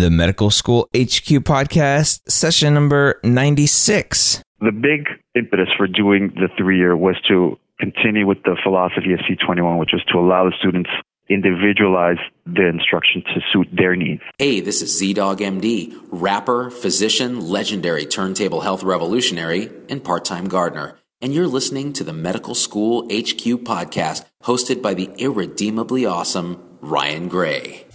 The Medical School HQ podcast, session number 96. The big impetus for doing the three year was to continue with the philosophy of C21, which was to allow the students individualize the instruction to suit their needs. Hey, this is ZDogg MD, rapper, physician, legendary turntable health revolutionary, and part time gardener. And you're listening to the Medical School HQ podcast, hosted by the irredeemably awesome Ryan Gray.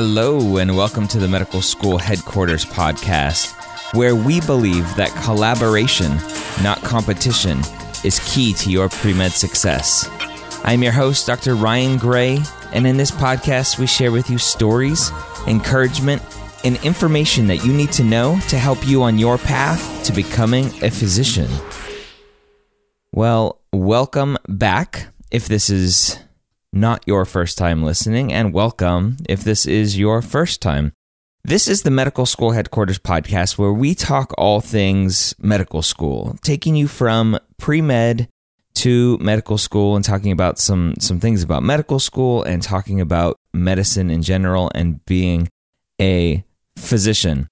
Hello, and welcome to the Medical School Headquarters podcast, where we believe that collaboration, not competition, is key to your pre med success. I'm your host, Dr. Ryan Gray, and in this podcast, we share with you stories, encouragement, and information that you need to know to help you on your path to becoming a physician. Well, welcome back if this is not your first time listening, and welcome if this is your first time. This is the Medical School Headquarters podcast where we talk all things medical school, taking you from pre med to medical school and talking about some, some things about medical school and talking about medicine in general and being a physician.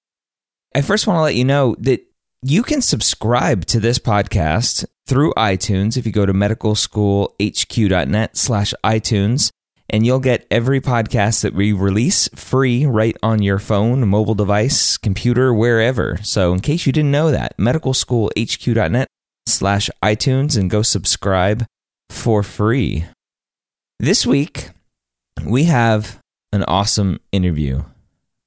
I first want to let you know that you can subscribe to this podcast through iTunes if you go to medicalschoolhq.net slash iTunes and you'll get every podcast that we release free right on your phone, mobile device, computer, wherever. So in case you didn't know that, medicalschoolhq.net slash iTunes and go subscribe for free. This week, we have an awesome interview.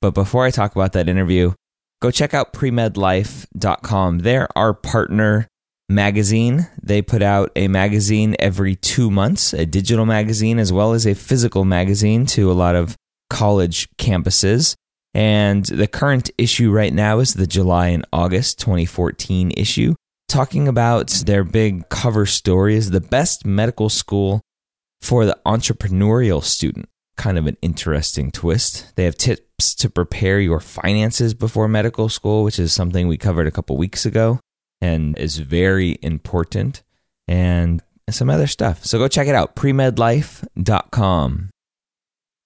But before I talk about that interview, go check out premedlife.com. They're our partner magazine. They put out a magazine every two months, a digital magazine as well as a physical magazine to a lot of college campuses. And the current issue right now is the July and August 2014 issue, talking about their big cover story is the best medical school for the entrepreneurial student. Kind of an interesting twist. They have tips to prepare your finances before medical school, which is something we covered a couple weeks ago and is very important and some other stuff. So go check it out, premedlife.com.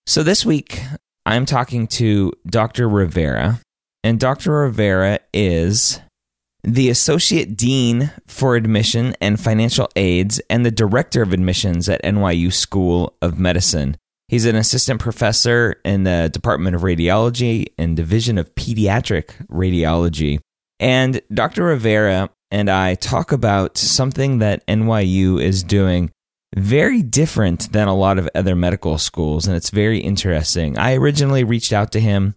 So this week, I'm talking to Dr. Rivera, and Dr. Rivera is the Associate Dean for Admission and Financial Aids and the Director of Admissions at NYU School of Medicine. He's an assistant professor in the Department of Radiology and Division of Pediatric Radiology. And Dr. Rivera and I talk about something that NYU is doing very different than a lot of other medical schools, and it's very interesting. I originally reached out to him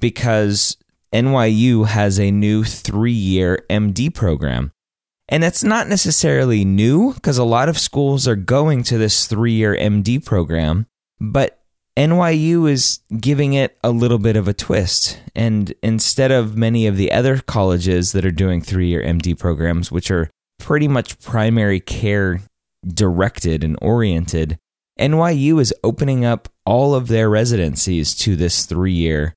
because NYU has a new three year MD program. And that's not necessarily new because a lot of schools are going to this three year MD program, but NYU is giving it a little bit of a twist. And instead of many of the other colleges that are doing three year MD programs, which are pretty much primary care directed and oriented, NYU is opening up all of their residencies to this three year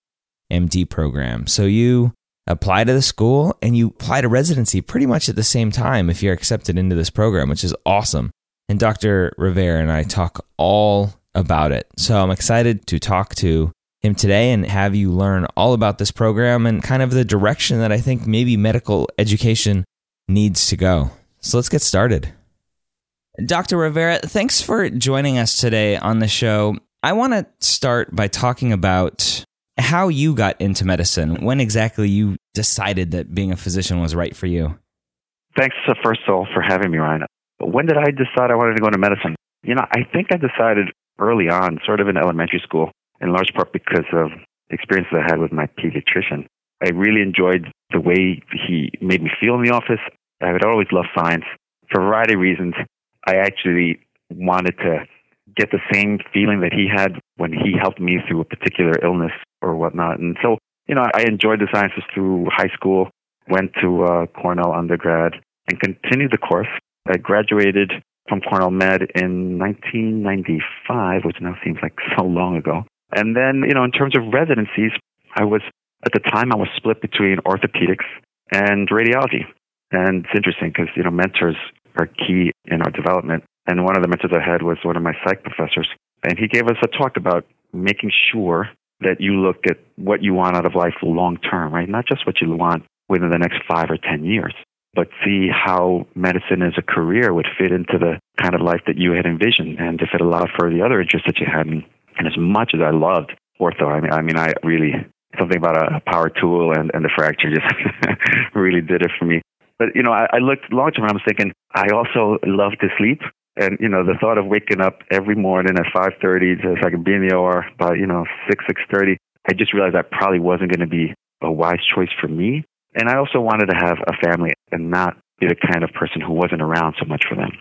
MD program. So you apply to the school and you apply to residency pretty much at the same time if you're accepted into this program, which is awesome. And Dr. Rivera and I talk all about it. So I'm excited to talk to him today and have you learn all about this program and kind of the direction that I think maybe medical education needs to go. So let's get started. Dr. Rivera, thanks for joining us today on the show. I want to start by talking about how you got into medicine, when exactly you decided that being a physician was right for you. Thanks, uh, first of all, for having me, Ryan. When did I decide I wanted to go into medicine? You know, I think I decided early on, sort of in elementary school, in large part because of experiences I had with my pediatrician. I really enjoyed the way he made me feel in the office. I had always loved science. For a variety of reasons, I actually wanted to get the same feeling that he had when he helped me through a particular illness or whatnot. And so, you know, I enjoyed the sciences through high school, went to uh, Cornell undergrad, and continued the course. I graduated from Cornell Med in 1995, which now seems like so long ago. And then, you know, in terms of residencies, I was, at the time, I was split between orthopedics and radiology. And it's interesting because, you know, mentors are key in our development. And one of the mentors I had was one of my psych professors. And he gave us a talk about making sure that you look at what you want out of life long term, right? Not just what you want within the next five or 10 years, but see how medicine as a career would fit into the kind of life that you had envisioned and if it allowed for the other interests that you had. And, and as much as I loved ortho, I mean, I, mean, I really, something about a, power tool and, and the fracture just really did it for me. But, you know, I, I looked long term and I was thinking, I also love to sleep. And, you know, the thought of waking up every morning at 5.30 so I could be in the OR by, you know, 6, 6.30, I just realized that probably wasn't going to be a wise choice for me. And I also wanted to have a family and not be the kind of person who wasn't around so much for them.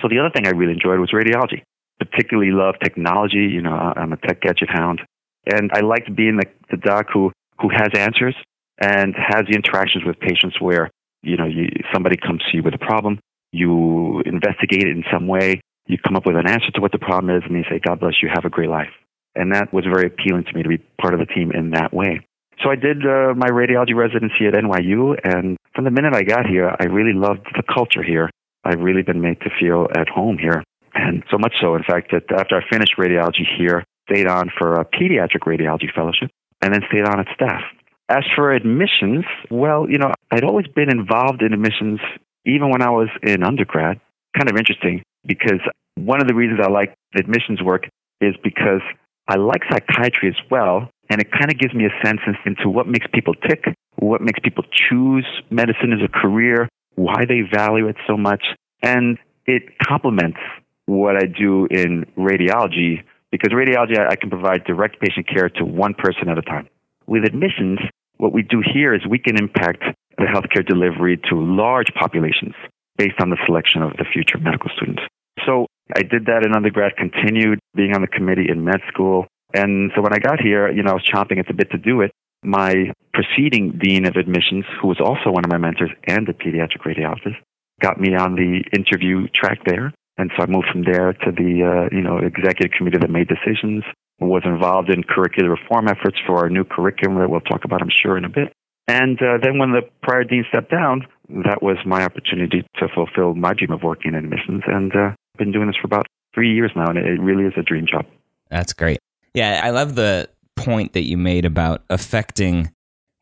So the other thing I really enjoyed was radiology. Particularly love technology. You know, I'm a tech gadget hound. And I liked being the, the doc who, who has answers and has the interactions with patients where, you know, you, somebody comes to you with a problem, you investigate it in some way, you come up with an answer to what the problem is, and you say, God bless you, have a great life. And that was very appealing to me to be part of the team in that way. So I did uh, my radiology residency at NYU, and from the minute I got here, I really loved the culture here. I've really been made to feel at home here, and so much so, in fact, that after I finished radiology here, stayed on for a pediatric radiology fellowship, and then stayed on at staff. As for admissions, well, you know, I'd always been involved in admissions even when I was in undergrad. Kind of interesting because one of the reasons I like admissions work is because I like psychiatry as well, and it kind of gives me a sense into what makes people tick, what makes people choose medicine as a career, why they value it so much. And it complements what I do in radiology because radiology, I can provide direct patient care to one person at a time. With admissions, what we do here is we can impact the healthcare delivery to large populations based on the selection of the future medical students. So I did that in undergrad, continued being on the committee in med school, and so when I got here, you know, I was chomping at the bit to do it. My preceding dean of admissions, who was also one of my mentors and a pediatric radiologist, got me on the interview track there. And so I moved from there to the, uh, you know, executive committee that made decisions, was involved in curricular reform efforts for our new curriculum that we'll talk about, I'm sure, in a bit. And uh, then when the prior dean stepped down, that was my opportunity to fulfill my dream of working in admissions. And uh, I've been doing this for about three years now, and it really is a dream job. That's great. Yeah, I love the point that you made about affecting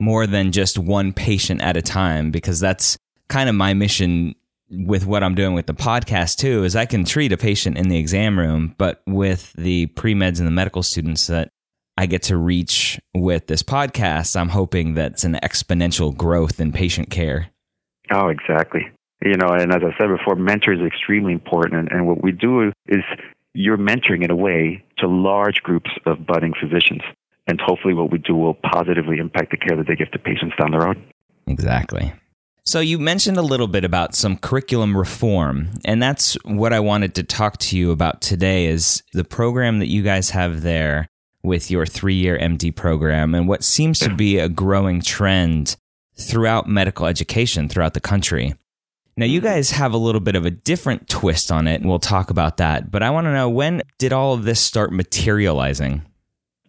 more than just one patient at a time because that's kind of my mission with what I'm doing with the podcast too is I can treat a patient in the exam room but with the pre-meds and the medical students that I get to reach with this podcast I'm hoping that's an exponential growth in patient care. Oh, exactly. You know, and as I said before, mentor is extremely important. And, and what we do is you're mentoring in a way to large groups of budding physicians. And hopefully, what we do will positively impact the care that they give to patients down the road. Exactly. So, you mentioned a little bit about some curriculum reform, and that's what I wanted to talk to you about today is the program that you guys have there with your three year MD program and what seems to be a growing trend throughout medical education throughout the country. Now, you guys have a little bit of a different twist on it, and we'll talk about that. But I want to know when did all of this start materializing?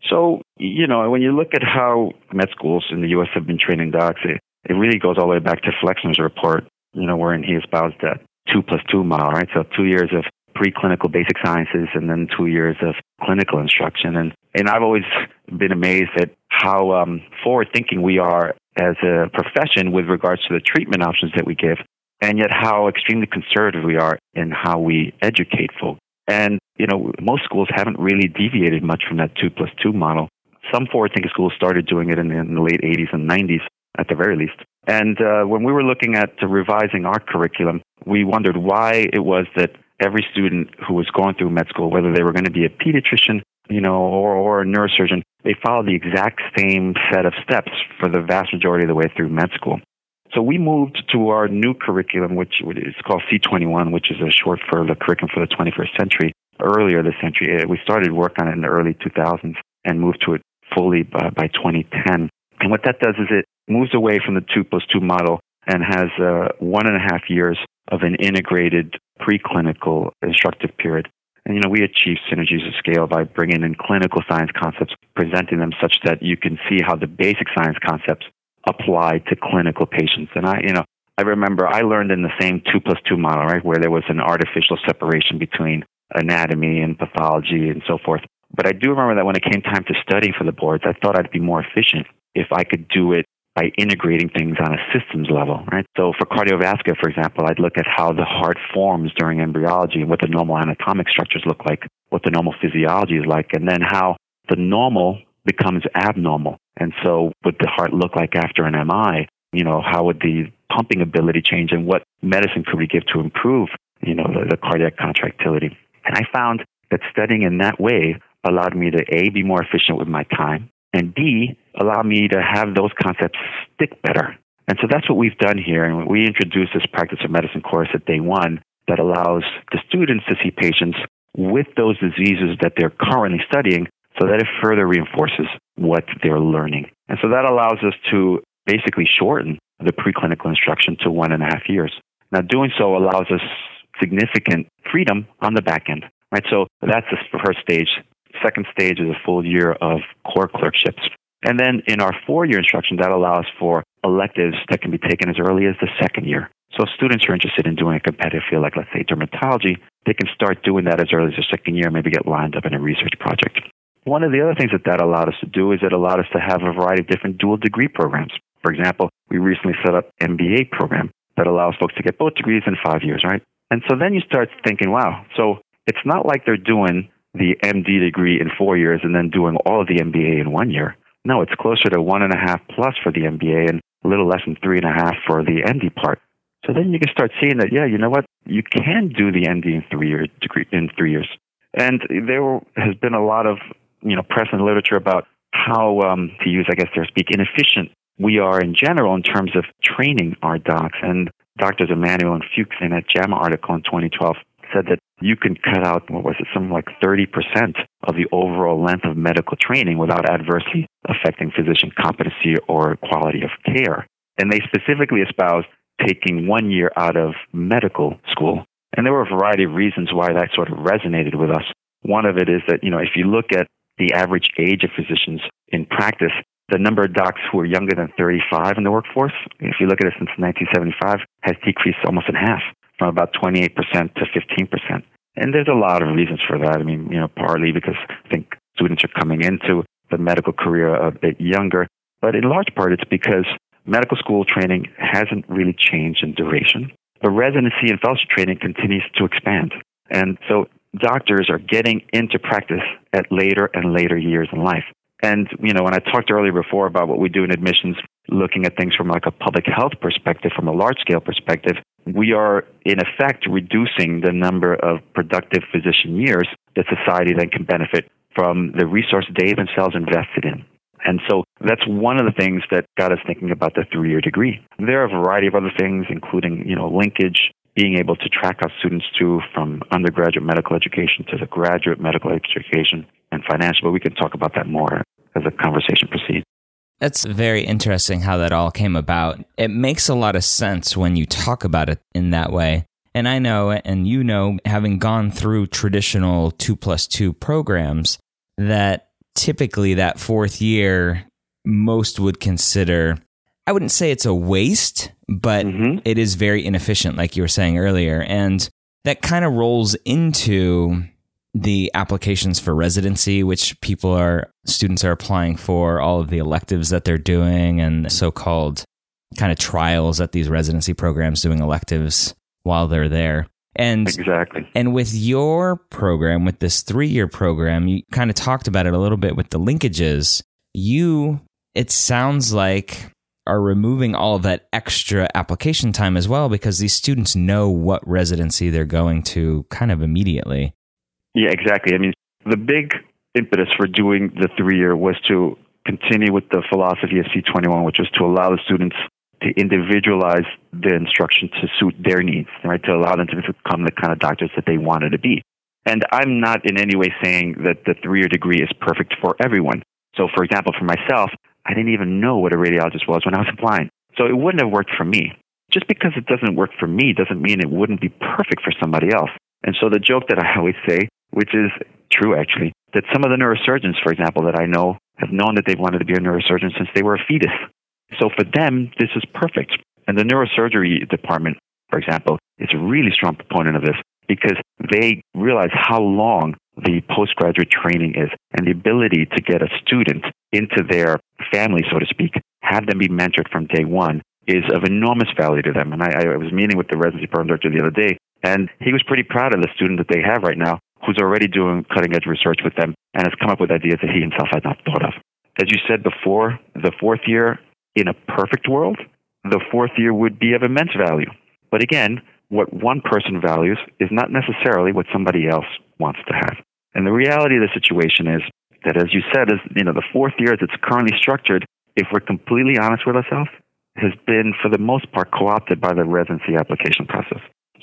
So, you know, when you look at how med schools in the U.S. have been training docs, it, it really goes all the way back to Flexner's report, you know, wherein he espoused that two plus two model, right? So, two years of preclinical basic sciences and then two years of clinical instruction. And, and I've always been amazed at how um, forward thinking we are as a profession with regards to the treatment options that we give and yet how extremely conservative we are in how we educate folks. And, you know, most schools haven't really deviated much from that two plus two model. Some forward thinking schools started doing it in, in the late 80s and 90s at the very least. And uh, when we were looking at revising our curriculum, we wondered why it was that every student who was going through med school, whether they were going to be a pediatrician, you know, or, or a neurosurgeon, they followed the exact same set of steps for the vast majority of the way through med school. So we moved to our new curriculum, which is called C21, which is a short for the curriculum for the 21st century. Earlier this century, we started work on it in the early 2000s and moved to it fully by, by 2010. And what that does is it moves away from the two plus two model and has uh, one and a half years of an integrated preclinical instructive period. And you know, we achieve synergies of scale by bringing in clinical science concepts, presenting them such that you can see how the basic science concepts apply to clinical patients. And I, you know, I remember I learned in the same two plus two model, right, where there was an artificial separation between anatomy and pathology and so forth. But I do remember that when it came time to study for the boards, I thought I'd be more efficient if I could do it by integrating things on a systems level, right? So for cardiovascular, for example, I'd look at how the heart forms during embryology, what the normal anatomic structures look like, what the normal physiology is like, and then how the normal becomes abnormal. And so would the heart look like after an MI? You know, how would the pumping ability change and what medicine could we give to improve, you know, the, the cardiac contractility? And I found that studying in that way allowed me to A, be more efficient with my time, and B, allow me to have those concepts stick better. And so that's what we've done here. And we introduced this practice of medicine course at day one that allows the students to see patients with those diseases that they're currently studying so that it further reinforces what they're learning. And so that allows us to basically shorten the preclinical instruction to one and a half years. Now, doing so allows us significant freedom on the back end. Right, so that's the first stage second stage is a full year of core clerkships. And then in our four year instruction, that allows for electives that can be taken as early as the second year. So if students are interested in doing a competitive field like, let's say, dermatology, they can start doing that as early as their second year, maybe get lined up in a research project. One of the other things that that allowed us to do is it allowed us to have a variety of different dual degree programs. For example, we recently set up MBA program that allows folks to get both degrees in five years, right? And so then you start thinking, wow, so it's not like they're doing the MD degree in four years and then doing all of the MBA in one year. No, it's closer to one and a half plus for the MBA and a little less than three and a half for the MD part. So then you can start seeing that, yeah, you know what? You can do the MD in three year degree in three years. And there has been a lot of, you know, press and literature about how, um, to use, I guess, their speak, inefficient we are in general in terms of training our docs. And Doctors Emanuel and Fuchs in a JAMA article in 2012 said that you can cut out, what was it, something like 30% of the overall length of medical training without adversely affecting physician competency or quality of care. And they specifically espoused taking one year out of medical school. And there were a variety of reasons why that sort of resonated with us. One of it is that, you know, if you look at the average age of physicians in practice, the number of docs who are younger than 35 in the workforce, if you look at it since 1975, has decreased almost in half from about 28% to 15%. And there's a lot of reasons for that. I mean, you know, partly because I think students are coming into the medical career a bit younger, but in large part it's because medical school training hasn't really changed in duration. The residency and fellowship training continues to expand. And so doctors are getting into practice at later and later years in life. And, you know, when I talked earlier before about what we do in admissions, looking at things from like a public health perspective, from a large scale perspective, we are in effect reducing the number of productive physician years that society then can benefit from the resource they themselves invested in. And so that's one of the things that got us thinking about the three year degree. There are a variety of other things, including, you know, linkage, being able to track our students to from undergraduate medical education to the graduate medical education and financial, but we can talk about that more as the conversation proceeds. That's very interesting how that all came about. It makes a lot of sense when you talk about it in that way. And I know, and you know, having gone through traditional two plus two programs, that typically that fourth year, most would consider, I wouldn't say it's a waste, but mm-hmm. it is very inefficient, like you were saying earlier. And that kind of rolls into the applications for residency, which people are students are applying for, all of the electives that they're doing, and so called kind of trials at these residency programs doing electives while they're there. And exactly. And with your program, with this three year program, you kind of talked about it a little bit with the linkages. You, it sounds like, are removing all that extra application time as well because these students know what residency they're going to kind of immediately. Yeah, exactly. I mean, the big impetus for doing the three year was to continue with the philosophy of C21, which was to allow the students to individualize the instruction to suit their needs, right? To allow them to become the kind of doctors that they wanted to be. And I'm not in any way saying that the three year degree is perfect for everyone. So, for example, for myself, I didn't even know what a radiologist was when I was applying. So it wouldn't have worked for me. Just because it doesn't work for me doesn't mean it wouldn't be perfect for somebody else. And so the joke that I always say, which is true actually, that some of the neurosurgeons, for example, that I know have known that they've wanted to be a neurosurgeon since they were a fetus. So for them, this is perfect. And the neurosurgery department, for example, is a really strong proponent of this because they realize how long the postgraduate training is and the ability to get a student into their family, so to speak, have them be mentored from day one is of enormous value to them. And I, I was meeting with the residency program director the other day, and he was pretty proud of the student that they have right now who's already doing cutting edge research with them and has come up with ideas that he himself had not thought of. As you said before, the fourth year in a perfect world, the fourth year would be of immense value. But again, what one person values is not necessarily what somebody else wants to have. And the reality of the situation is that, as you said, is you know the fourth year as it's currently structured. If we're completely honest with ourselves, has been for the most part co-opted by the residency application process.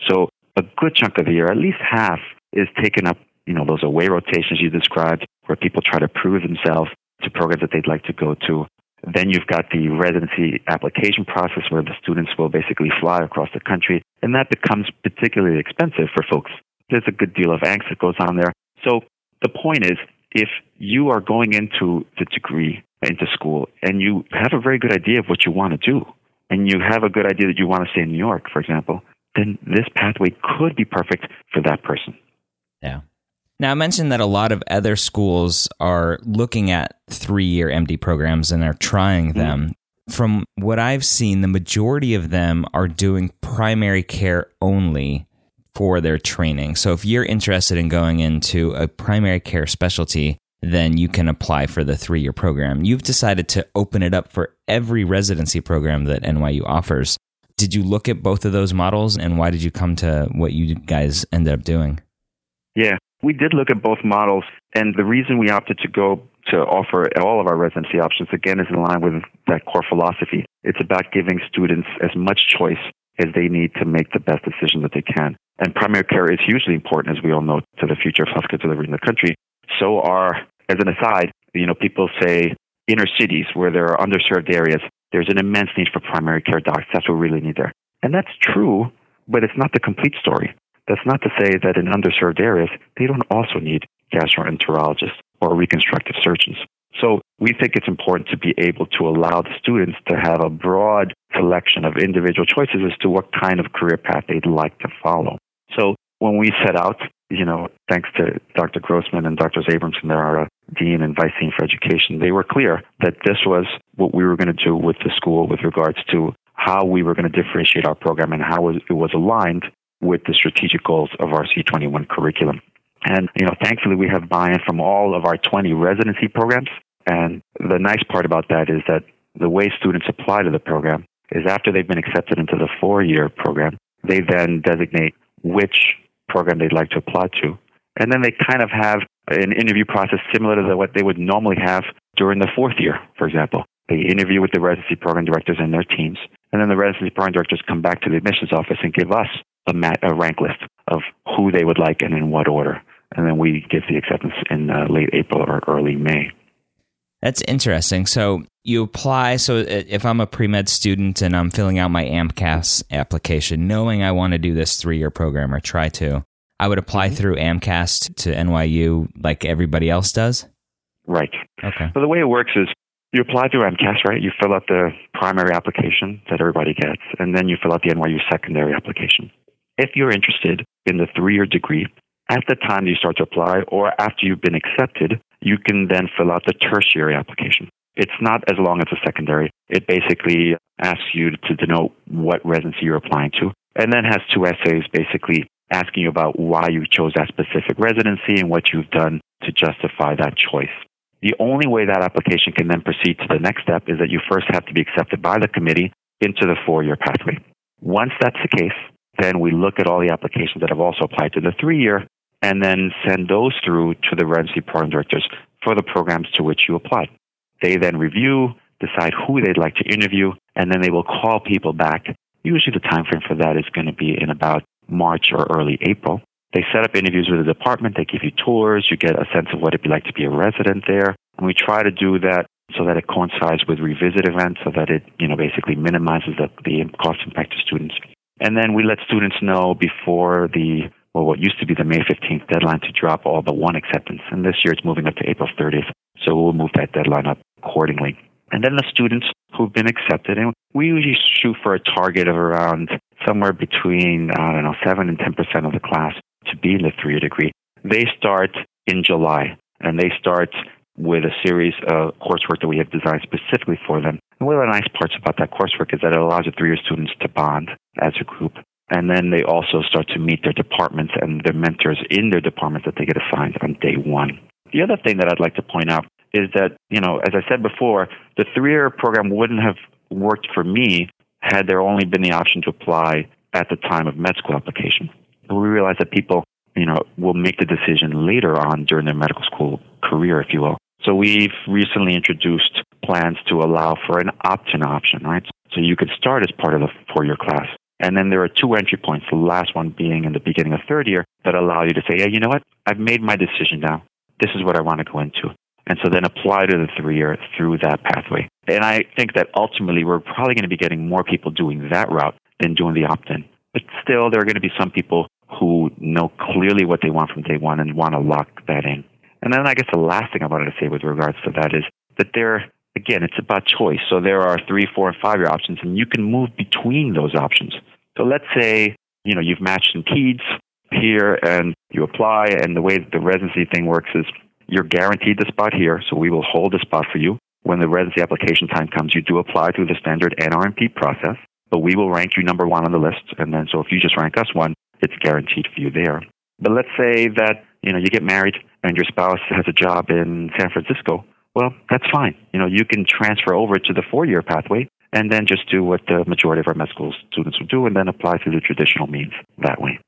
So a good chunk of the year, at least half, is taken up. You know those away rotations you described, where people try to prove themselves to programs that they'd like to go to. Then you've got the residency application process where the students will basically fly across the country, and that becomes particularly expensive for folks. There's a good deal of angst that goes on there. So the point is, if you are going into the degree, into school, and you have a very good idea of what you want to do, and you have a good idea that you want to stay in New York, for example, then this pathway could be perfect for that person. Yeah. Now, I mentioned that a lot of other schools are looking at three year MD programs and are trying mm-hmm. them. Mm-hmm. From what I've seen, the majority of them are doing primary care only for their training. So, if you're interested in going into a primary care specialty, then you can apply for the three year program. You've decided to open it up for every residency program that NYU offers. Did you look at both of those models and why did you come to what you guys ended up doing? Yeah, we did look at both models, and the reason we opted to go to offer all of our residency options, again, is in line with that core philosophy. It's about giving students as much choice as they need to make the best decision that they can. And primary care is hugely important, as we all know, to the future of healthcare delivery in the country. So are, as an aside, you know, people say inner cities where there are underserved areas, there's an immense need for primary care docs. That's what we really need there. And that's true, but it's not the complete story. That's not to say that in underserved areas, they don't also need gastroenterologists or reconstructive surgeons. So we think it's important to be able to allow the students to have a broad selection of individual choices as to what kind of career path they'd like to follow. So when we set out, you know, thanks to Dr. Grossman and Dr. Abramson, there are uh, a dean and vice dean for education, they were clear that this was what we were going to do with the school with regards to how we were going to differentiate our program and how it was aligned with the strategic goals of our C21 curriculum. And, you know, thankfully we have buy-in from all of our 20 residency programs. And the nice part about that is that the way students apply to the program is after they've been accepted into the four-year program, they then designate which program they'd like to apply to. And then they kind of have an interview process similar to what they would normally have during the fourth year, for example. They interview with the residency program directors and their teams. And then the residency program directors come back to the admissions office and give us a, mat, a rank list of who they would like and in what order. And then we give the acceptance in uh, late April or early May. That's interesting. So you apply. So if I'm a pre med student and I'm filling out my AMCAS application, knowing I want to do this three year program or try to, I would apply mm-hmm. through AMCAS to NYU like everybody else does? Right. Okay. So the way it works is you apply through AMCAS, right? You fill out the primary application that everybody gets, and then you fill out the NYU secondary application. If you're interested in the three year degree, at the time you start to apply or after you've been accepted, you can then fill out the tertiary application. It's not as long as a secondary. It basically asks you to denote what residency you're applying to, and then has two essays basically asking you about why you chose that specific residency and what you've done to justify that choice. The only way that application can then proceed to the next step is that you first have to be accepted by the committee into the four year pathway. Once that's the case, then we look at all the applications that have also applied to the three year and then send those through to the residency program directors for the programs to which you applied. They then review, decide who they'd like to interview, and then they will call people back. Usually the time frame for that is going to be in about March or early April. They set up interviews with the department, they give you tours, you get a sense of what it'd be like to be a resident there. And we try to do that so that it coincides with revisit events so that it, you know, basically minimizes the, the cost impact to students. And then we let students know before the, well, what used to be the May 15th deadline to drop all but one acceptance. And this year it's moving up to April 30th. So we'll move that deadline up accordingly. And then the students who've been accepted, and we usually shoot for a target of around somewhere between, I don't know, 7 and 10% of the class to be in the three year degree. They start in July, and they start with a series of coursework that we have designed specifically for them. And one of the nice parts about that coursework is that it allows the three year students to bond as a group. And then they also start to meet their departments and their mentors in their departments that they get assigned on day one. The other thing that I'd like to point out is that, you know, as I said before, the three year program wouldn't have worked for me had there only been the option to apply at the time of med school application. But we realize that people, you know, will make the decision later on during their medical school career, if you will. So we've recently introduced plans to allow for an opt-in option, right? So you could start as part of the four-year class. And then there are two entry points, the last one being in the beginning of third year, that allow you to say, yeah, you know what? I've made my decision now. This is what I want to go into. And so then apply to the three year through that pathway. And I think that ultimately we're probably going to be getting more people doing that route than doing the opt in. But still, there are going to be some people who know clearly what they want from day one and want to lock that in. And then I guess the last thing I wanted to say with regards to that is that there, again, it's about choice. So there are three, four, and five year options, and you can move between those options. So let's say, you know, you've matched in PEDS here and you apply, and the way that the residency thing works is you're guaranteed the spot here, so we will hold the spot for you. When the residency application time comes, you do apply through the standard NRMP process, but we will rank you number one on the list. And then, so if you just rank us one, it's guaranteed for you there. But let's say that, you know, you get married and your spouse has a job in San Francisco. Well, that's fine. You know, you can transfer over to the four year pathway and then just do what the majority of our med school students would do and then apply through the traditional means that way.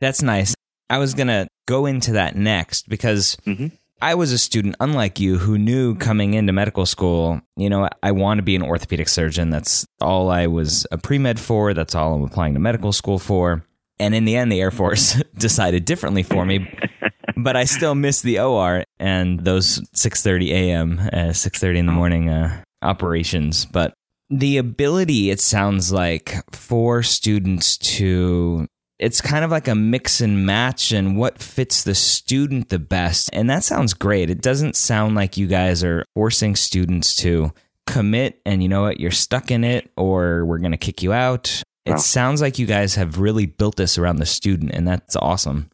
That's nice. I was going to go into that next because mm-hmm. I was a student, unlike you, who knew coming into medical school, you know, I want to be an orthopedic surgeon. That's all I was a pre med for. That's all I'm applying to medical school for. And in the end, the Air Force decided differently for me. but I still miss the OR and those 6:30 a.m., uh, 6:30 in the morning uh, operations. But the ability, it sounds like, for students to it's kind of like a mix and match and what fits the student the best. And that sounds great. It doesn't sound like you guys are forcing students to commit and you know what, you're stuck in it or we're going to kick you out. It sounds like you guys have really built this around the student and that's awesome.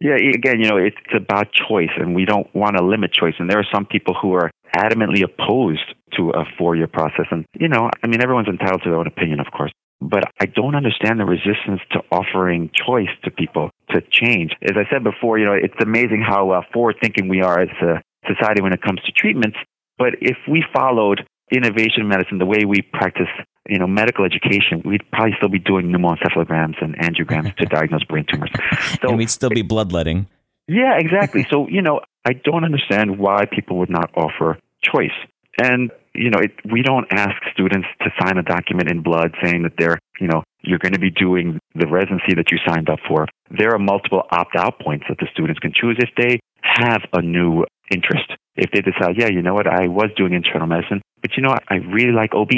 Yeah, again, you know, it's about choice and we don't want to limit choice. And there are some people who are adamantly opposed to a four year process. And, you know, I mean, everyone's entitled to their own opinion, of course but I don't understand the resistance to offering choice to people to change. As I said before, you know, it's amazing how uh, forward thinking we are as a society when it comes to treatments. But if we followed innovation medicine the way we practice, you know, medical education, we'd probably still be doing pneumoencephalograms and angiograms to diagnose brain tumors. So, and we'd still be bloodletting. Yeah, exactly. so, you know, I don't understand why people would not offer choice. And you know, it, we don't ask students to sign a document in blood saying that they're, you know, you're going to be doing the residency that you signed up for. There are multiple opt-out points that the students can choose if they have a new interest. If they decide, yeah, you know what, I was doing internal medicine, but you know what, I really like OB.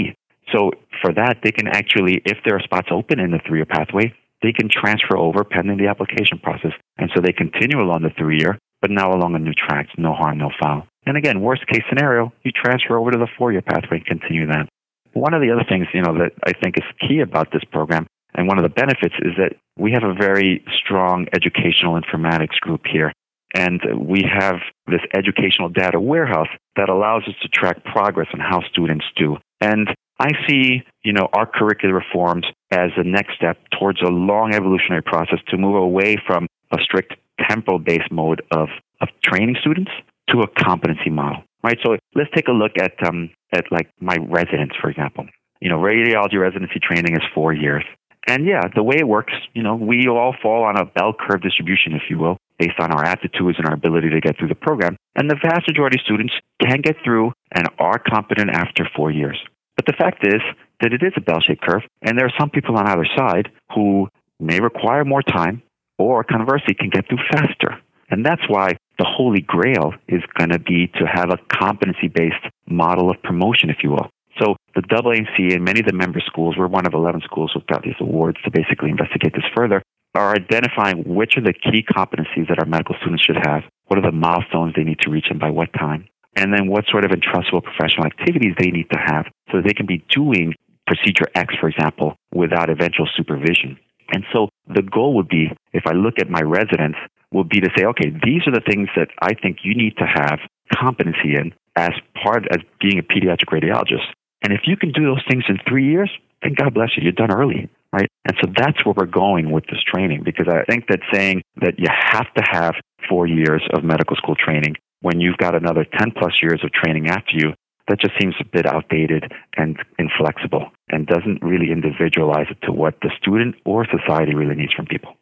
So for that, they can actually, if there are spots open in the three-year pathway, they can transfer over pending the application process. And so they continue along the three-year, but now along a new track, no harm, no foul. And again, worst case scenario, you transfer over to the four-year pathway and continue that. One of the other things, you know, that I think is key about this program, and one of the benefits is that we have a very strong educational informatics group here. And we have this educational data warehouse that allows us to track progress on how students do. And I see, you know, our curricular reforms as the next step towards a long evolutionary process to move away from a strict temporal based mode of, of training students to a competency model. Right? So let's take a look at um, at like my residents, for example. You know, radiology residency training is four years. And yeah, the way it works, you know, we all fall on a bell curve distribution, if you will, based on our aptitudes and our ability to get through the program. And the vast majority of students can get through and are competent after four years. But the fact is that it is a bell shaped curve, and there are some people on either side who may require more time or conversely can get through faster. And that's why the holy grail is going to be to have a competency based model of promotion, if you will. So the AAMC and many of the member schools, we're one of 11 schools who've got these awards to basically investigate this further, are identifying which are the key competencies that our medical students should have, what are the milestones they need to reach and by what time, and then what sort of entrustable professional activities they need to have so they can be doing procedure X, for example, without eventual supervision. And so the goal would be, if I look at my residents, would be to say, okay, these are the things that I think you need to have competency in as part as being a pediatric radiologist. And if you can do those things in three years, then God bless you, you're done early, right? And so that's where we're going with this training because I think that saying that you have to have four years of medical school training when you've got another 10 plus years of training after you, that just seems a bit outdated and inflexible and doesn't really individualize it to what the student or society really needs from people.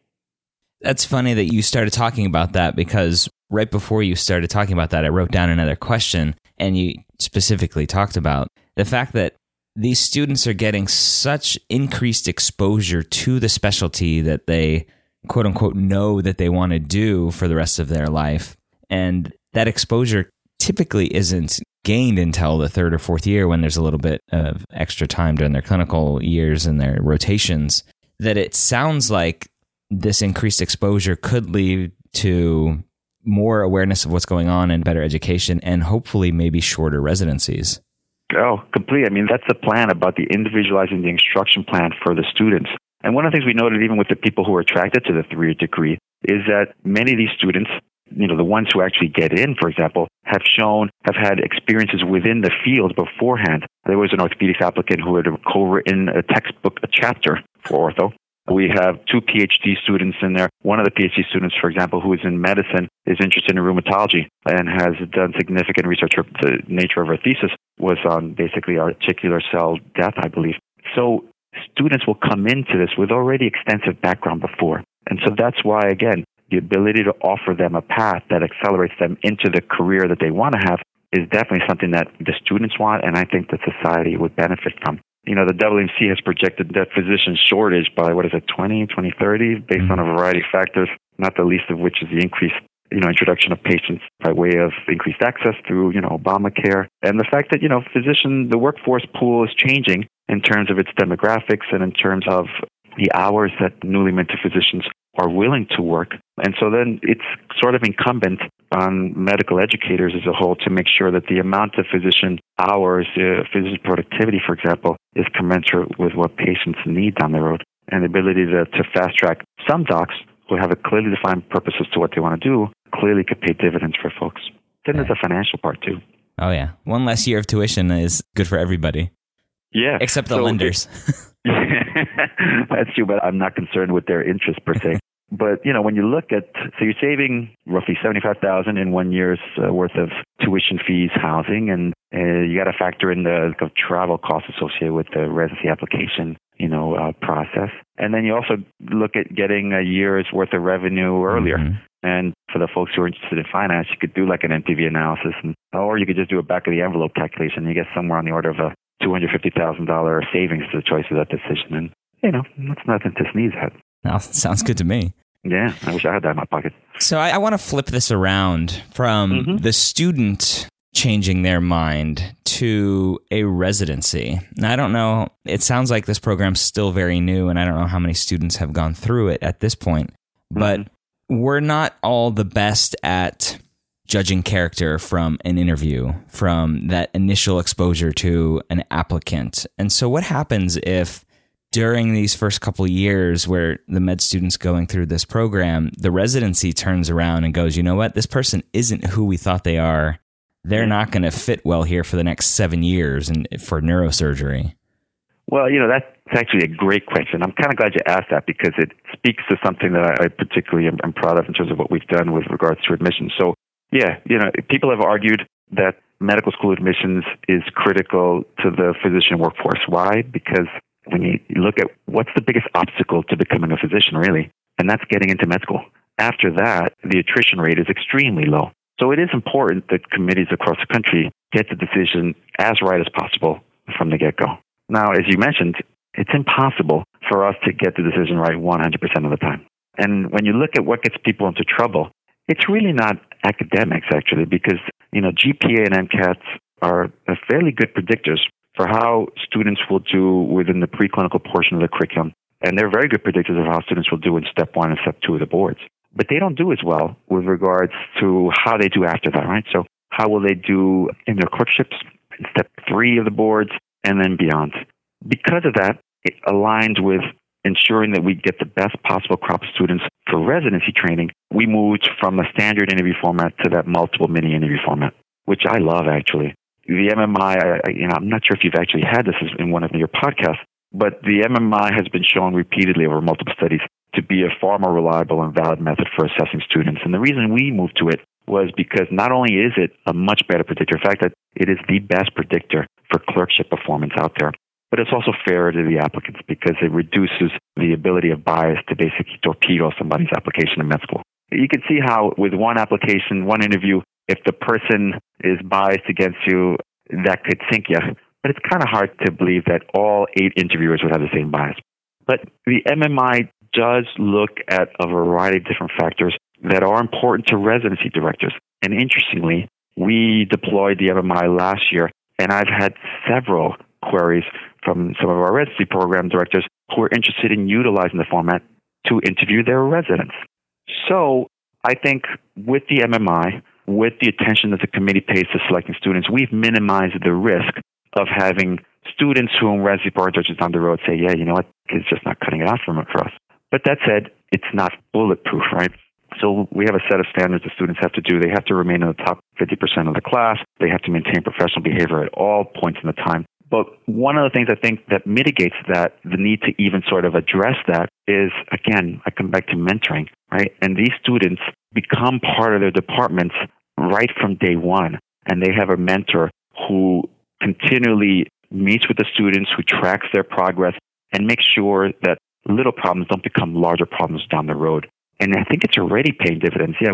That's funny that you started talking about that because right before you started talking about that, I wrote down another question and you specifically talked about the fact that these students are getting such increased exposure to the specialty that they quote unquote know that they want to do for the rest of their life. And that exposure typically isn't gained until the third or fourth year when there's a little bit of extra time during their clinical years and their rotations. That it sounds like this increased exposure could lead to more awareness of what's going on and better education and hopefully maybe shorter residencies. Oh, completely. I mean, that's the plan about the individualizing the instruction plan for the students. And one of the things we noted, even with the people who are attracted to the three year degree, is that many of these students, you know, the ones who actually get in, for example, have shown, have had experiences within the field beforehand. There was an orthopedics applicant who had co-written a textbook, a chapter for ortho, we have two PhD students in there. One of the PhD students, for example, who is in medicine, is interested in rheumatology and has done significant research. The nature of her thesis was on basically articular cell death, I believe. So students will come into this with already extensive background before. And so that's why, again, the ability to offer them a path that accelerates them into the career that they want to have is definitely something that the students want, and I think that society would benefit from you know, the AAMC has projected that physician shortage by, what is it, 20, 2030, based mm-hmm. on a variety of factors, not the least of which is the increased, you know, introduction of patients by way of increased access through, you know, Obamacare. And the fact that, you know, physician, the workforce pool is changing in terms of its demographics and in terms of the hours that newly minted physicians are willing to work. And so then it's sort of incumbent on medical educators as a whole to make sure that the amount of physician hours, uh, physician productivity, for example, is commensurate with what patients need down the road. And the ability to, to fast track some docs who have a clearly defined purpose as to what they want to do clearly could pay dividends for folks. Then there's a financial part too. Oh yeah, one less year of tuition is good for everybody. Yeah, except the so lenders. That's true, but I'm not concerned with their interest per se. But you know, when you look at so you're saving roughly seventy five thousand in one year's uh, worth of tuition fees, housing, and uh, you got to factor in the, the travel costs associated with the residency application, you know, uh, process. And then you also look at getting a year's worth of revenue earlier. Mm-hmm. And for the folks who are interested in finance, you could do like an NPV analysis, and, or you could just do a back of the envelope calculation. You get somewhere on the order of a $250,000 savings to the choice of that decision. And, you know, that's nothing to sneeze at. No, sounds good to me. Yeah, I wish I had that in my pocket. So I, I want to flip this around from mm-hmm. the student changing their mind to a residency. Now, I don't know. It sounds like this program's still very new, and I don't know how many students have gone through it at this point. But mm-hmm. we're not all the best at judging character from an interview, from that initial exposure to an applicant. And so, what happens if during these first couple years where the med students going through this program, the residency turns around and goes, you know what? This person isn't who we thought they are. They're not going to fit well here for the next seven years and for neurosurgery. Well, you know, that's actually a great question. I'm kind of glad you asked that because it speaks to something that I particularly am, am proud of in terms of what we've done with regards to admissions. So, yeah, you know, people have argued that medical school admissions is critical to the physician workforce. Why? Because when you look at what's the biggest obstacle to becoming a physician, really, and that's getting into med school. After that, the attrition rate is extremely low. So it is important that committees across the country get the decision as right as possible from the get go. Now, as you mentioned, it's impossible for us to get the decision right 100% of the time. And when you look at what gets people into trouble, it's really not academics, actually, because, you know, GPA and MCATs are fairly good predictors for how students will do within the preclinical portion of the curriculum. And they're very good predictors of how students will do in step one and step two of the boards. But they don't do as well with regards to how they do after that, right? So how will they do in their clerkships in step three of the boards and then beyond? Because of that, it aligns with ensuring that we get the best possible crop of students for residency training. We moved from a standard interview format to that multiple mini interview format, which I love actually the MMI, I, you know, I'm not sure if you've actually had this in one of your podcasts, but the MMI has been shown repeatedly over multiple studies to be a far more reliable and valid method for assessing students. And the reason we moved to it was because not only is it a much better predictor, in fact, it is the best predictor for clerkship performance out there, but it's also fairer to the applicants because it reduces the ability of bias to basically torpedo somebody's application in med school. You can see how with one application, one interview, if the person is biased against you, that could sink you. But it's kind of hard to believe that all eight interviewers would have the same bias. But the MMI does look at a variety of different factors that are important to residency directors. And interestingly, we deployed the MMI last year, and I've had several queries from some of our residency program directors who are interested in utilizing the format to interview their residents. So I think with the MMI, with the attention that the committee pays to selecting students, we've minimized the risk of having students whom residency program directors down the road say, yeah, you know what, it's just not cutting it out for us. But that said, it's not bulletproof, right? So we have a set of standards that students have to do. They have to remain in the top 50% of the class. They have to maintain professional behavior at all points in the time. But one of the things I think that mitigates that, the need to even sort of address that is, again, I come back to mentoring, right? And these students become part of their departments right from day one. And they have a mentor who continually meets with the students, who tracks their progress, and makes sure that little problems don't become larger problems down the road. And I think it's already paying dividends. Yeah,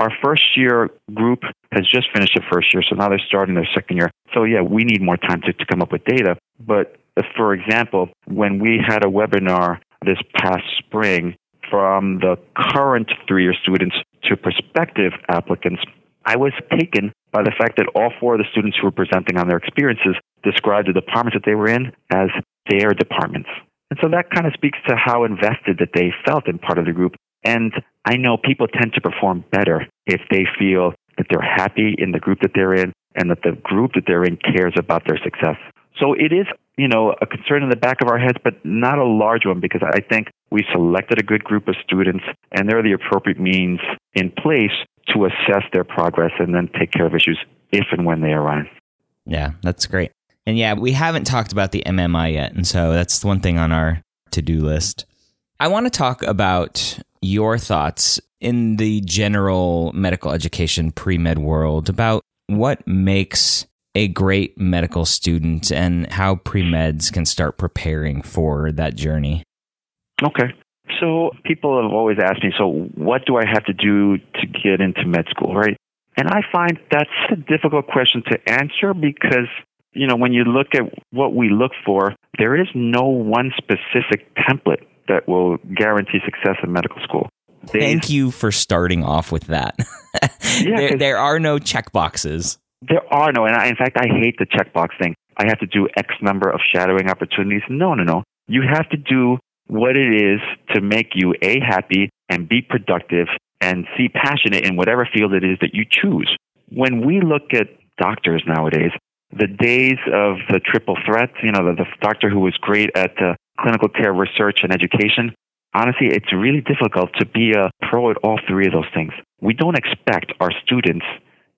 our first year group has just finished the first year, so now they're starting their second year. So, yeah, we need more time to, to come up with data. But uh, for example, when we had a webinar this past spring from the current three year students to prospective applicants, I was taken by the fact that all four of the students who were presenting on their experiences described the departments that they were in as their departments. And so that kind of speaks to how invested that they felt in part of the group. And I know people tend to perform better if they feel that they're happy in the group that they're in and that the group that they're in cares about their success. So it is, you know, a concern in the back of our heads, but not a large one because I think we selected a good group of students and there are the appropriate means in place to assess their progress and then take care of issues if and when they arise. Yeah, that's great. And yeah, we haven't talked about the MMI yet. And so that's one thing on our to do list. I want to talk about your thoughts in the general medical education pre med world about what makes a great medical student and how pre meds can start preparing for that journey. Okay. So people have always asked me, so what do I have to do to get into med school, right? And I find that's a difficult question to answer because, you know, when you look at what we look for, there is no one specific template that will guarantee success in medical school. They, Thank you for starting off with that. yeah, there, there are no check boxes. There are no, and I, in fact, I hate the checkbox thing. I have to do X number of shadowing opportunities. No, no, no. You have to do what it is to make you A, happy and be productive and see passionate in whatever field it is that you choose. When we look at doctors nowadays, the days of the triple threat, you know, the, the doctor who was great at uh, clinical care research and education, honestly, it's really difficult to be a pro at all three of those things. We don't expect our students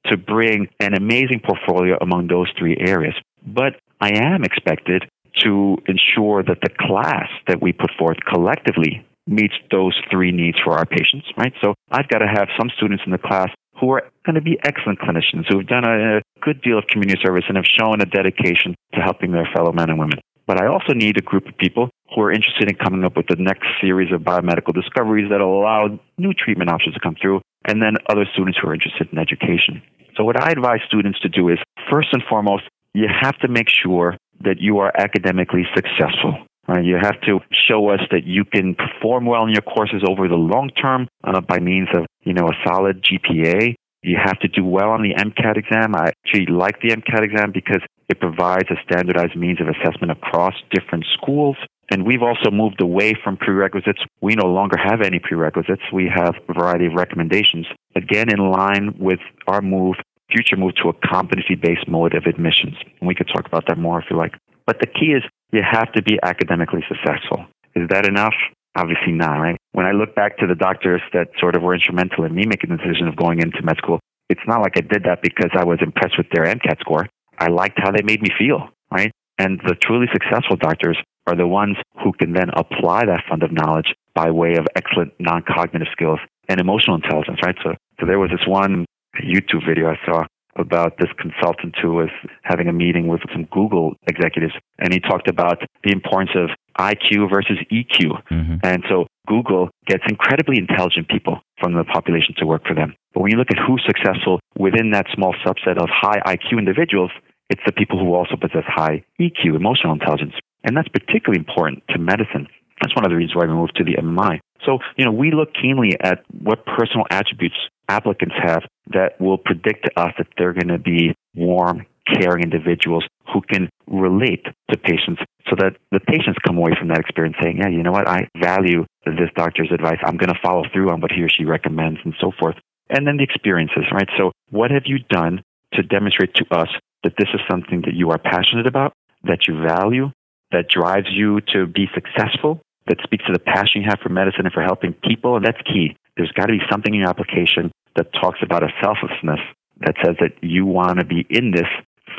to bring an amazing portfolio among those three areas. But I am expected to ensure that the class that we put forth collectively meets those three needs for our patients, right? So I've got to have some students in the class who are going to be excellent clinicians who have done a, good deal of community service and have shown a dedication to helping their fellow men and women. But I also need a group of people who are interested in coming up with the next series of biomedical discoveries that allow new treatment options to come through, and then other students who are interested in education. So, what I advise students to do is first and foremost, you have to make sure that you are academically successful. Uh, you have to show us that you can perform well in your courses over the long term uh, by means of, you know, a solid GPA. You have to do well on the MCAT exam. I actually like the MCAT exam because it provides a standardized means of assessment across different schools. And we've also moved away from prerequisites. We no longer have any prerequisites. We have a variety of recommendations, again, in line with our move, future move to a competency based mode of admissions. And we could talk about that more if you like. But the key is you have to be academically successful. Is that enough? Obviously not, right? When I look back to the doctors that sort of were instrumental in me making the decision of going into med school, it's not like I did that because I was impressed with their MCAT score. I liked how they made me feel, right? And the truly successful doctors are the ones who can then apply that fund of knowledge by way of excellent non-cognitive skills and emotional intelligence, right? So, so there was this one YouTube video I saw about this consultant who was having a meeting with some Google executives, and he talked about the importance of IQ versus EQ. Mm-hmm. And so Google gets incredibly intelligent people from the population to work for them. But when you look at who's successful within that small subset of high IQ individuals, it's the people who also possess high EQ, emotional intelligence. And that's particularly important to medicine. That's one of the reasons why we moved to the MMI. So, you know, we look keenly at what personal attributes applicants have that will predict to us that they're going to be warm, caring individuals who can relate to patients so that the patients come away from that experience saying, yeah, you know what, I value this doctor's advice. I'm going to follow through on what he or she recommends and so forth. And then the experiences, right? So, what have you done to demonstrate to us that this is something that you are passionate about, that you value, that drives you to be successful, that speaks to the passion you have for medicine and for helping people? And that's key. There's got to be something in your application that talks about a selflessness that says that you want to be in this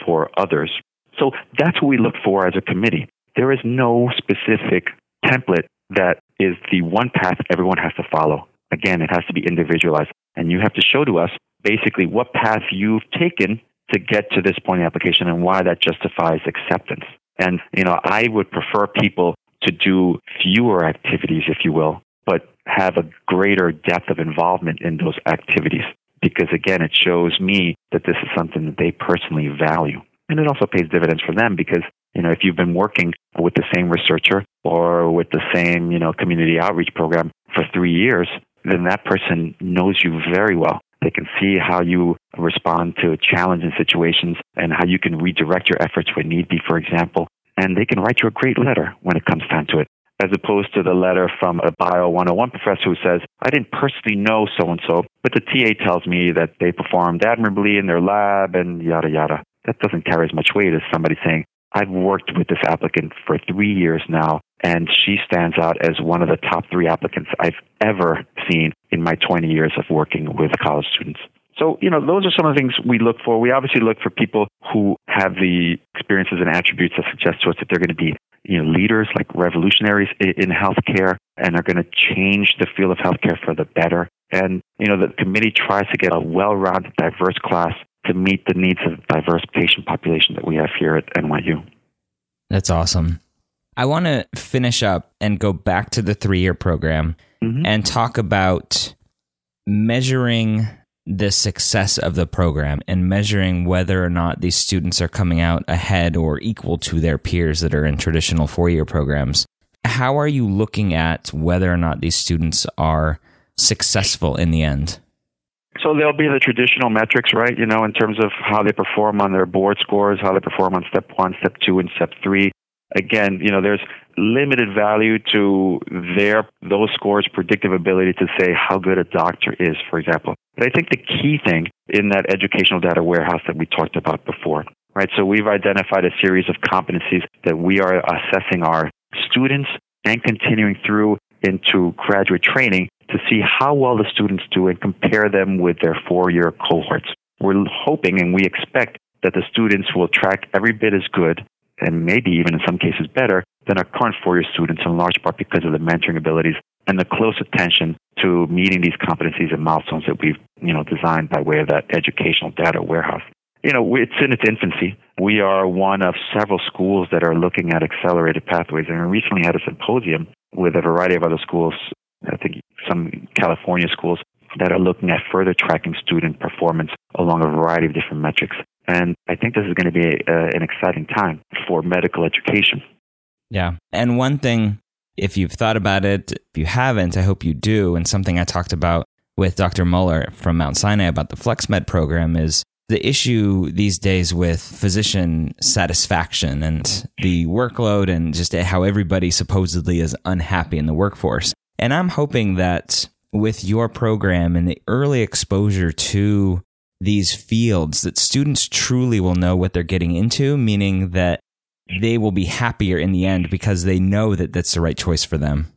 for others. So that's what we look for as a committee. There is no specific template that is the one path everyone has to follow. Again, it has to be individualized. And you have to show to us basically what path you've taken to get to this point in the application and why that justifies acceptance. And, you know, I would prefer people to do fewer activities, if you will, but have a greater depth of involvement in those activities. Because again, it shows me that this is something that they personally value. And it also pays dividends for them because, you know, if you've been working with the same researcher or with the same, you know, community outreach program for three years, then that person knows you very well. They can see how you respond to challenging situations and how you can redirect your efforts when need be, for example. And they can write you a great letter when it comes time to it as opposed to the letter from a Bio 101 professor who says, I didn't personally know so and so, but the TA tells me that they performed admirably in their lab and yada yada. That doesn't carry as much weight as somebody saying, I've worked with this applicant for three years now, and she stands out as one of the top three applicants I've ever seen in my 20 years of working with college students. So, you know, those are some of the things we look for. We obviously look for people who have the experiences and attributes that suggest to us that they're going to be you know, leaders like revolutionaries in healthcare and are going to change the field of healthcare for the better. And, you know, the committee tries to get a well-rounded, diverse class to meet the needs of the diverse patient population that we have here at NYU. That's awesome. I want to finish up and go back to the three year program mm-hmm. and talk about measuring the success of the program and measuring whether or not these students are coming out ahead or equal to their peers that are in traditional four year programs. How are you looking at whether or not these students are successful in the end? So there'll be the traditional metrics, right? You know, in terms of how they perform on their board scores, how they perform on step one, step two, and step three again, you know, there's limited value to their those scores' predictive ability to say how good a doctor is, for example. But I think the key thing in that educational data warehouse that we talked about before right? So we've identified a series of competencies that we are assessing our students and continuing through into graduate training to see how well the students do and compare them with their four year cohorts. We're hoping and we expect that the students will track every bit as good and maybe even in some cases better than our current four year students in large part because of the mentoring abilities and the close attention to meeting these competencies and milestones that we've you know designed by way of that educational data warehouse. You know, it's in its infancy. We are one of several schools that are looking at accelerated pathways, and we recently had a symposium with a variety of other schools. I think some California schools that are looking at further tracking student performance along a variety of different metrics. And I think this is going to be a, uh, an exciting time for medical education. Yeah. And one thing, if you've thought about it, if you haven't, I hope you do. And something I talked about with Dr. Muller from Mount Sinai about the FlexMed program is the issue these days with physician satisfaction and the workload and just how everybody supposedly is unhappy in the workforce. And I'm hoping that with your program and the early exposure to these fields that students truly will know what they're getting into, meaning that they will be happier in the end because they know that that's the right choice for them.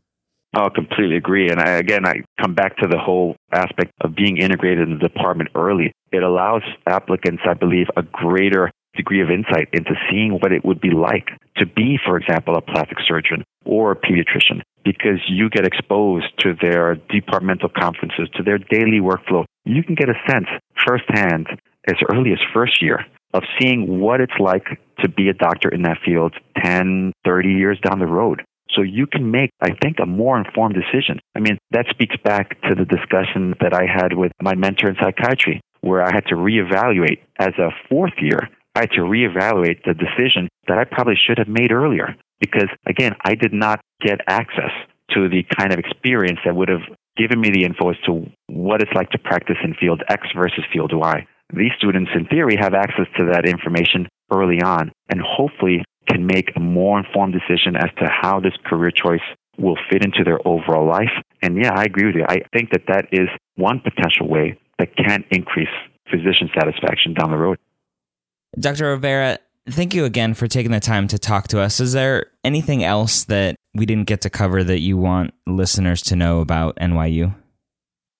Oh, completely agree. And I, again, I come back to the whole aspect of being integrated in the department early. It allows applicants, I believe, a greater degree of insight into seeing what it would be like to be, for example, a plastic surgeon or a pediatrician because you get exposed to their departmental conferences, to their daily workflow. You can get a sense firsthand as early as first year of seeing what it's like to be a doctor in that field 10, 30 years down the road. So you can make, I think, a more informed decision. I mean, that speaks back to the discussion that I had with my mentor in psychiatry, where I had to reevaluate as a fourth year. I had to reevaluate the decision that I probably should have made earlier because, again, I did not get access to the kind of experience that would have given me the info as to what it's like to practice in field X versus field Y. These students, in theory, have access to that information early on and hopefully can make a more informed decision as to how this career choice will fit into their overall life. And yeah, I agree with you. I think that that is one potential way that can increase physician satisfaction down the road. Dr. Rivera, thank you again for taking the time to talk to us. Is there anything else that we didn't get to cover that you want listeners to know about NYU?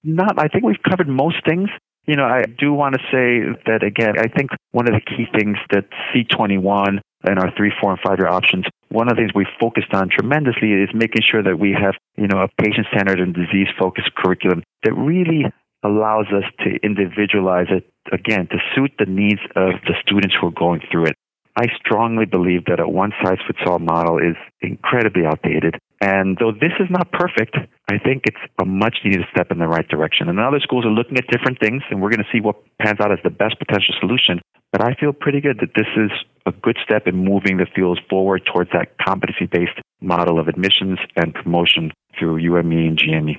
Not, I think we've covered most things. You know, I do want to say that again, I think one of the key things that C21 and our three, four, and five year options, one of the things we focused on tremendously is making sure that we have, you know, a patient centered and disease focused curriculum that really allows us to individualize it again to suit the needs of the students who are going through it. I strongly believe that a one size fits all model is incredibly outdated. And though this is not perfect, I think it's a much needed step in the right direction. And other schools are looking at different things, and we're going to see what pans out as the best potential solution. But I feel pretty good that this is a good step in moving the fields forward towards that competency based model of admissions and promotion through UME and GME.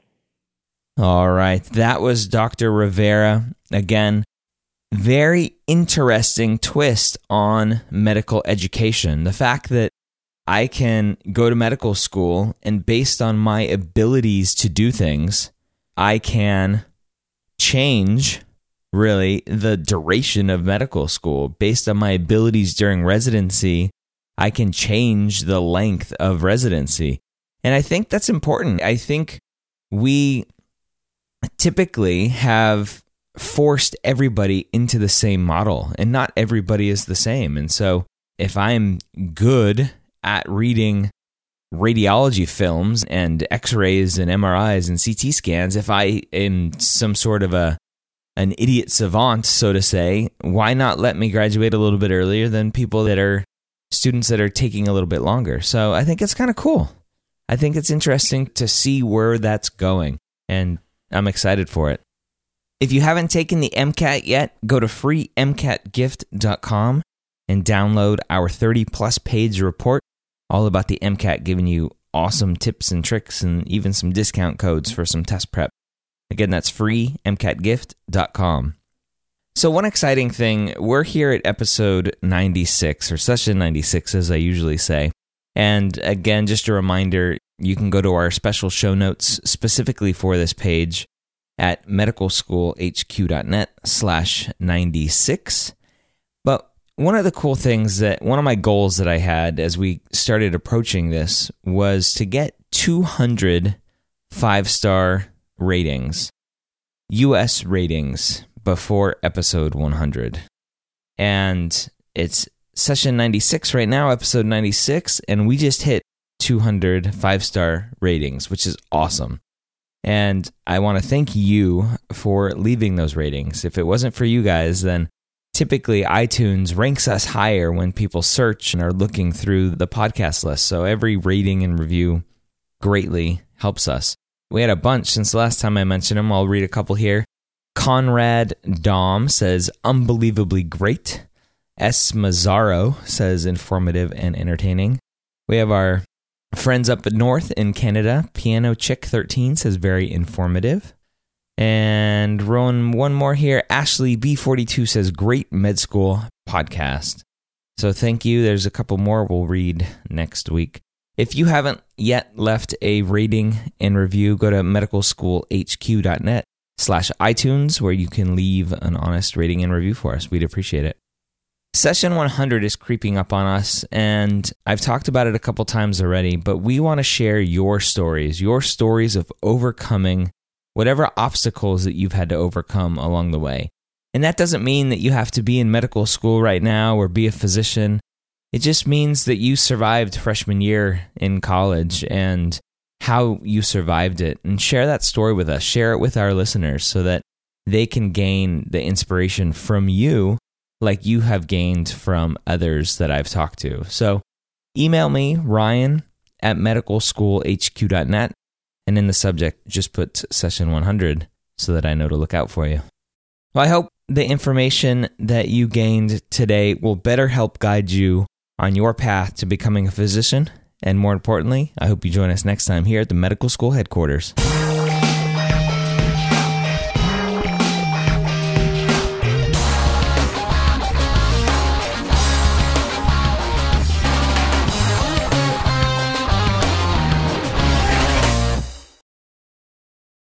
All right. That was Dr. Rivera. Again, very interesting twist on medical education. The fact that I can go to medical school and based on my abilities to do things, I can change really the duration of medical school based on my abilities during residency. I can change the length of residency. And I think that's important. I think we typically have forced everybody into the same model, and not everybody is the same. And so, if I'm good at reading radiology films and x-rays and MRIs and CT scans if I am some sort of a an idiot savant so to say why not let me graduate a little bit earlier than people that are students that are taking a little bit longer? So I think it's kind of cool. I think it's interesting to see where that's going. And I'm excited for it if you haven't taken the MCAT yet, go to freemcatgift.com and download our 30 plus page report all about the MCAT, giving you awesome tips and tricks and even some discount codes for some test prep. Again, that's freemcatgift.com. So, one exciting thing, we're here at episode 96, or session 96, as I usually say. And again, just a reminder you can go to our special show notes specifically for this page at medicalschoolhq.net slash 96. But one of the cool things that one of my goals that I had as we started approaching this was to get 200 five star ratings, US ratings before episode 100. And it's session 96 right now, episode 96, and we just hit 200 five star ratings, which is awesome. And I want to thank you for leaving those ratings. If it wasn't for you guys, then typically iTunes ranks us higher when people search and are looking through the podcast list. So every rating and review greatly helps us. We had a bunch since the last time I mentioned them. I'll read a couple here. Conrad Dom says, unbelievably great. S. Mazzaro says, informative and entertaining. We have our friends up north in Canada. Piano Chick 13 says, very informative. And Rowan, one more here. Ashley B42 says, great med school podcast. So thank you. There's a couple more we'll read next week. If you haven't yet left a rating and review, go to medicalschoolhq.net slash iTunes where you can leave an honest rating and review for us. We'd appreciate it. Session 100 is creeping up on us, and I've talked about it a couple times already, but we want to share your stories, your stories of overcoming whatever obstacles that you've had to overcome along the way. And that doesn't mean that you have to be in medical school right now or be a physician. It just means that you survived freshman year in college and how you survived it. And share that story with us. Share it with our listeners so that they can gain the inspiration from you like you have gained from others that I've talked to. So email me, Ryan at medicalschoolhq.net, and in the subject, just put session 100 so that I know to look out for you. Well, I hope the information that you gained today will better help guide you on your path to becoming a physician. And more importantly, I hope you join us next time here at the medical school headquarters.